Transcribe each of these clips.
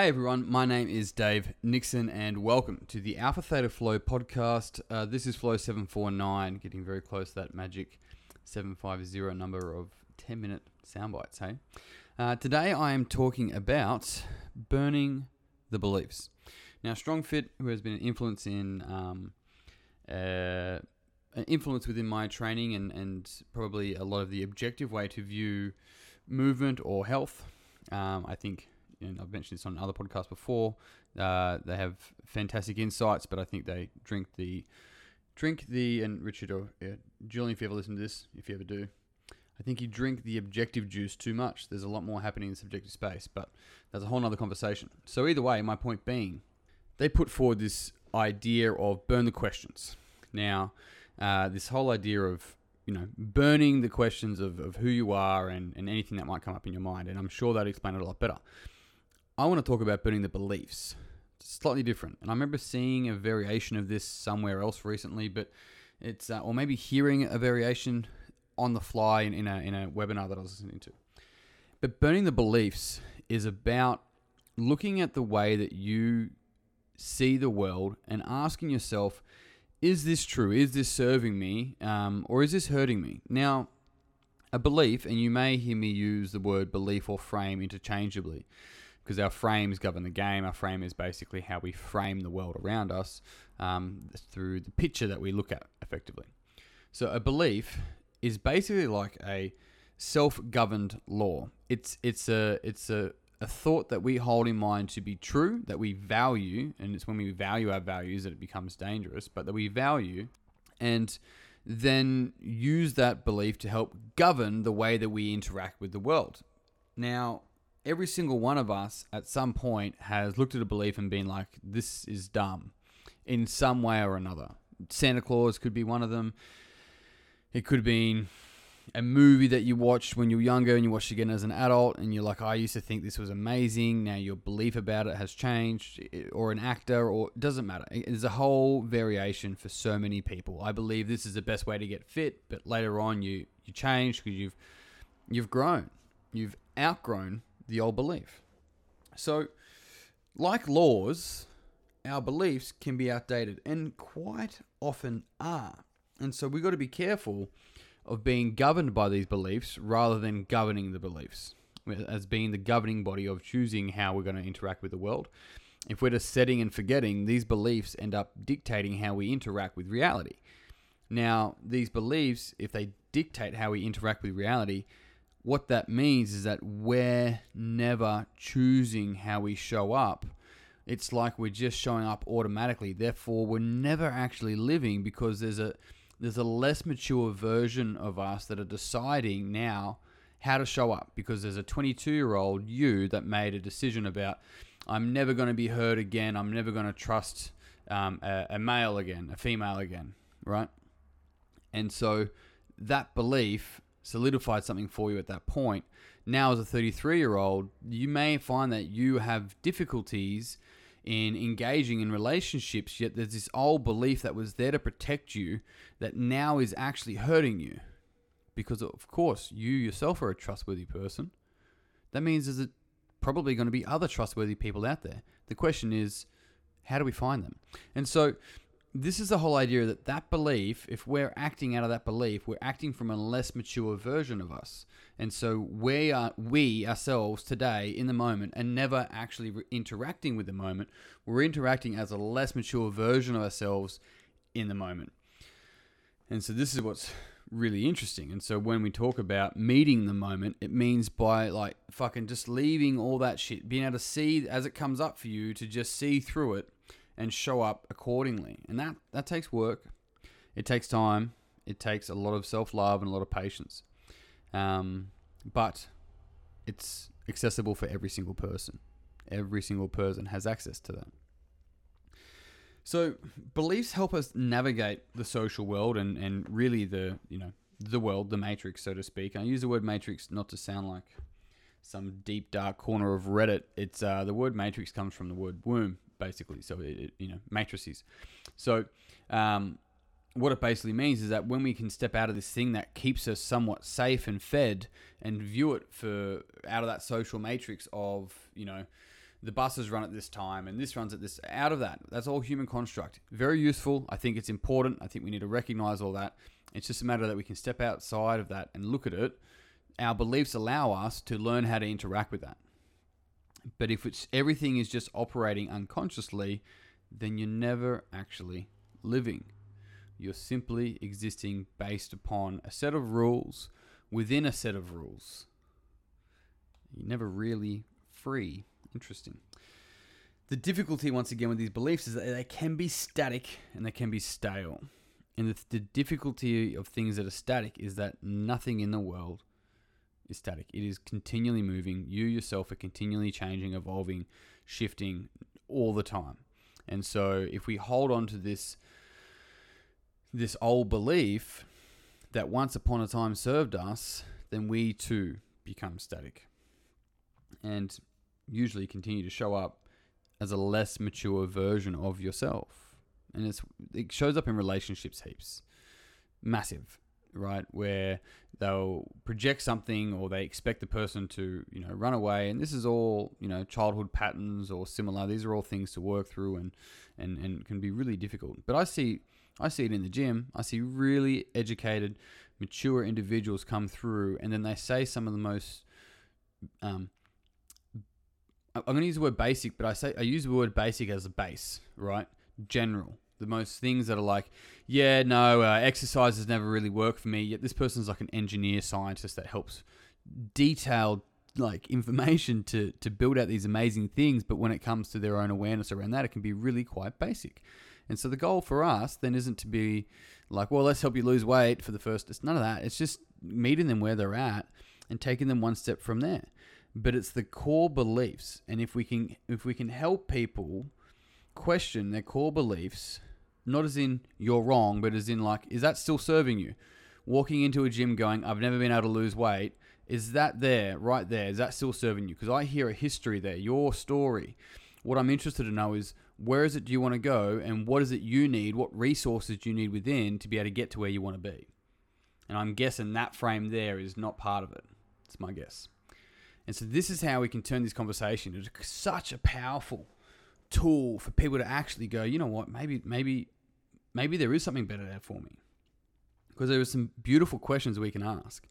Hey everyone, my name is Dave Nixon, and welcome to the Alpha Theta Flow podcast. Uh, this is Flow 749, getting very close to that magic 750 number of 10 minute sound bites. Hey, uh, today I am talking about burning the beliefs. Now, StrongFit, who has been an influence in um, uh, an influence within my training and, and probably a lot of the objective way to view movement or health. Um, I think and I've mentioned this on other podcasts before. Uh, they have fantastic insights, but I think they drink the drink the and Richard or yeah, Julian, if you ever listen to this, if you ever do, I think you drink the objective juice too much. There's a lot more happening in the subjective space, but that's a whole other conversation. So either way, my point being, they put forward this idea of burn the questions. Now, uh, this whole idea of you know burning the questions of, of who you are and, and anything that might come up in your mind, and I'm sure that explain it a lot better. I want to talk about burning the beliefs. It's slightly different. And I remember seeing a variation of this somewhere else recently, but it's, uh, or maybe hearing a variation on the fly in, in, a, in a webinar that I was listening to. But burning the beliefs is about looking at the way that you see the world and asking yourself, is this true? Is this serving me? Um, or is this hurting me? Now, a belief, and you may hear me use the word belief or frame interchangeably because our frames govern the game. Our frame is basically how we frame the world around us um, through the picture that we look at effectively. So a belief is basically like a self-governed law. It's it's a it's a, a thought that we hold in mind to be true, that we value, and it's when we value our values that it becomes dangerous, but that we value and then use that belief to help govern the way that we interact with the world. Now, every single one of us at some point has looked at a belief and been like, this is dumb in some way or another. Santa Claus could be one of them. It could have been a movie that you watched when you were younger and you watched again as an adult and you're like, I used to think this was amazing. Now your belief about it has changed, or an actor, or it doesn't matter. There's a whole variation for so many people. I believe this is the best way to get fit, but later on you you change because you've you've grown, you've outgrown the old belief. So, like laws, our beliefs can be outdated and quite often are. And so we've got to be careful of being governed by these beliefs rather than governing the beliefs as being the governing body of choosing how we're going to interact with the world. If we're just setting and forgetting, these beliefs end up dictating how we interact with reality. Now, these beliefs, if they dictate how we interact with reality, what that means is that we're never choosing how we show up. It's like we're just showing up automatically. Therefore, we're never actually living because there's a there's a less mature version of us that are deciding now how to show up because there's a 22 year old you that made a decision about I'm never going to be hurt again. I'm never going to trust um, a, a male again, a female again, right? And so that belief solidified something for you at that point. Now, as a 33 year old, you may find that you have difficulties in engaging in relationships, yet there's this old belief that was there to protect you that now is actually hurting you. Because, of course, you yourself are a trustworthy person. That means there's probably going to be other trustworthy people out there. The question is, how do we find them? And so, this is the whole idea that that belief, if we're acting out of that belief, we're acting from a less mature version of us. And so we are, we ourselves today in the moment and never actually re- interacting with the moment. We're interacting as a less mature version of ourselves in the moment. And so this is what's really interesting. And so when we talk about meeting the moment, it means by like fucking just leaving all that shit, being able to see as it comes up for you to just see through it and show up accordingly. And that, that takes work. It takes time. It takes a lot of self love and a lot of patience. Um, but it's accessible for every single person. Every single person has access to that. So beliefs help us navigate the social world and, and really the you know the world, the matrix, so to speak. I use the word matrix not to sound like some deep dark corner of Reddit. It's uh, the word matrix comes from the word womb, basically. So it, it you know matrices. So um, what it basically means is that when we can step out of this thing that keeps us somewhat safe and fed, and view it for out of that social matrix of you know the buses run at this time and this runs at this out of that that's all human construct. Very useful. I think it's important. I think we need to recognize all that. It's just a matter that we can step outside of that and look at it. Our beliefs allow us to learn how to interact with that but if it's everything is just operating unconsciously then you're never actually living you're simply existing based upon a set of rules within a set of rules you're never really free Interesting. The difficulty, once again, with these beliefs is that they can be static and they can be stale. And the, the difficulty of things that are static is that nothing in the world is static. It is continually moving. You yourself are continually changing, evolving, shifting all the time. And so if we hold on to this this old belief that once upon a time served us, then we too become static. And usually continue to show up as a less mature version of yourself. And it's it shows up in relationships heaps. Massive, right? Where they'll project something or they expect the person to, you know, run away. And this is all, you know, childhood patterns or similar. These are all things to work through and, and, and can be really difficult. But I see I see it in the gym. I see really educated, mature individuals come through and then they say some of the most um, I'm going to use the word basic, but I say I use the word basic as a base, right? General. The most things that are like, yeah, no, uh, exercise has never really worked for me. Yet this person's like an engineer scientist that helps detailed like information to to build out these amazing things. But when it comes to their own awareness around that, it can be really quite basic. And so the goal for us then isn't to be like, well, let's help you lose weight for the first. It's none of that. It's just meeting them where they're at and taking them one step from there but it's the core beliefs. And if we can if we can help people question their core beliefs, not as in you're wrong, but as in like, is that still serving you? Walking into a gym going, I've never been able to lose weight. Is that there, right there? Is that still serving you? Because I hear a history there, your story. What I'm interested to know is where is it do you want to go and what is it you need? What resources do you need within to be able to get to where you want to be? And I'm guessing that frame there is not part of it. It's my guess. And so this is how we can turn this conversation into such a powerful tool for people to actually go, you know what, maybe maybe maybe there is something better there for me. Because there are some beautiful questions we can ask.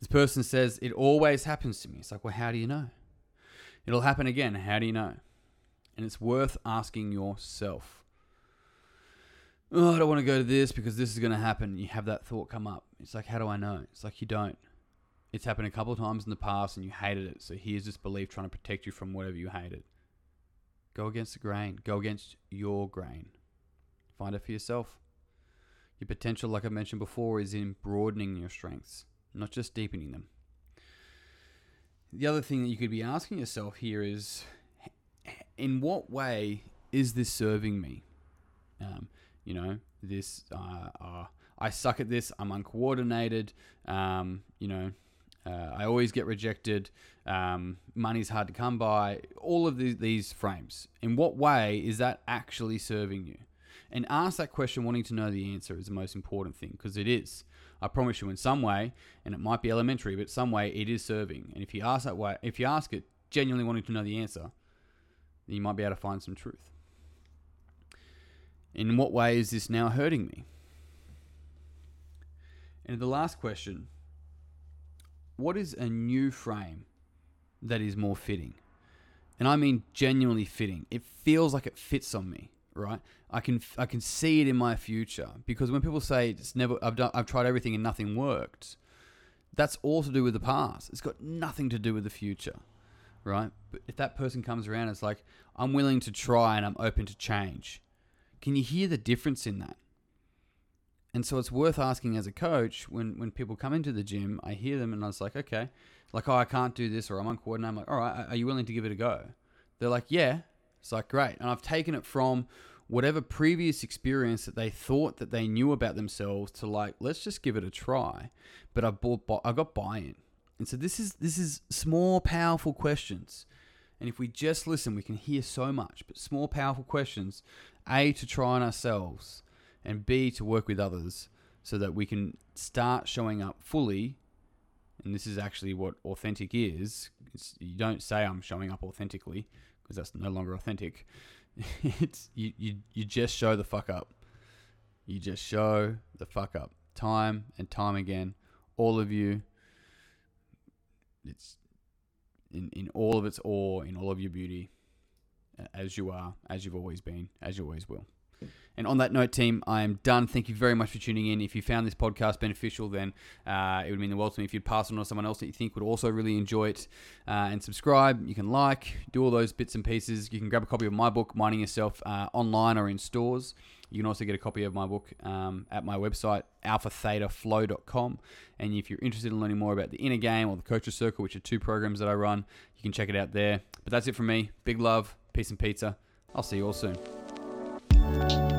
This person says, It always happens to me. It's like, well, how do you know? It'll happen again. How do you know? And it's worth asking yourself. Oh, I don't want to go to this because this is going to happen. You have that thought come up. It's like, how do I know? It's like you don't. It's happened a couple of times in the past and you hated it. So here's this belief trying to protect you from whatever you hated. Go against the grain. Go against your grain. Find it for yourself. Your potential, like I mentioned before, is in broadening your strengths, not just deepening them. The other thing that you could be asking yourself here is in what way is this serving me? Um, you know, this, uh, uh, I suck at this, I'm uncoordinated, um, you know, uh, I always get rejected. Um, money's hard to come by. All of these, these frames. In what way is that actually serving you? And ask that question wanting to know the answer is the most important thing because it is. I promise you, in some way, and it might be elementary, but some way it is serving. And if you ask that way, if you ask it genuinely wanting to know the answer, then you might be able to find some truth. In what way is this now hurting me? And the last question what is a new frame that is more fitting? And I mean genuinely fitting. It feels like it fits on me, right? I can I can see it in my future because when people say it's never I've done I've tried everything and nothing worked, that's all to do with the past. It's got nothing to do with the future, right? But if that person comes around, it's like I'm willing to try and I'm open to change. Can you hear the difference in that? And so it's worth asking as a coach when, when people come into the gym, I hear them and I was like, okay, like, oh, I can't do this or I'm uncoordinated. I'm like, all right, are you willing to give it a go? They're like, yeah. It's like, great. And I've taken it from whatever previous experience that they thought that they knew about themselves to like, let's just give it a try. But I bought, I got buy-in. And so this is this is small, powerful questions. And if we just listen, we can hear so much. But small, powerful questions, A, to try on ourselves and B, to work with others so that we can start showing up fully. And this is actually what authentic is. It's, you don't say I'm showing up authentically because that's no longer authentic. it's you, you you just show the fuck up. You just show the fuck up time and time again. All of you. It's in in all of its awe, in all of your beauty, as you are, as you've always been, as you always will. And on that note, team, I am done. Thank you very much for tuning in. If you found this podcast beneficial, then uh, it would mean the world to me if you'd pass it on to someone else that you think would also really enjoy it. Uh, and subscribe. You can like, do all those bits and pieces. You can grab a copy of my book, Mining Yourself, uh, online or in stores. You can also get a copy of my book um, at my website, alphathetaflow.com. And if you're interested in learning more about the inner game or the coaches circle, which are two programs that I run, you can check it out there. But that's it from me. Big love, peace and pizza. I'll see you all soon thank you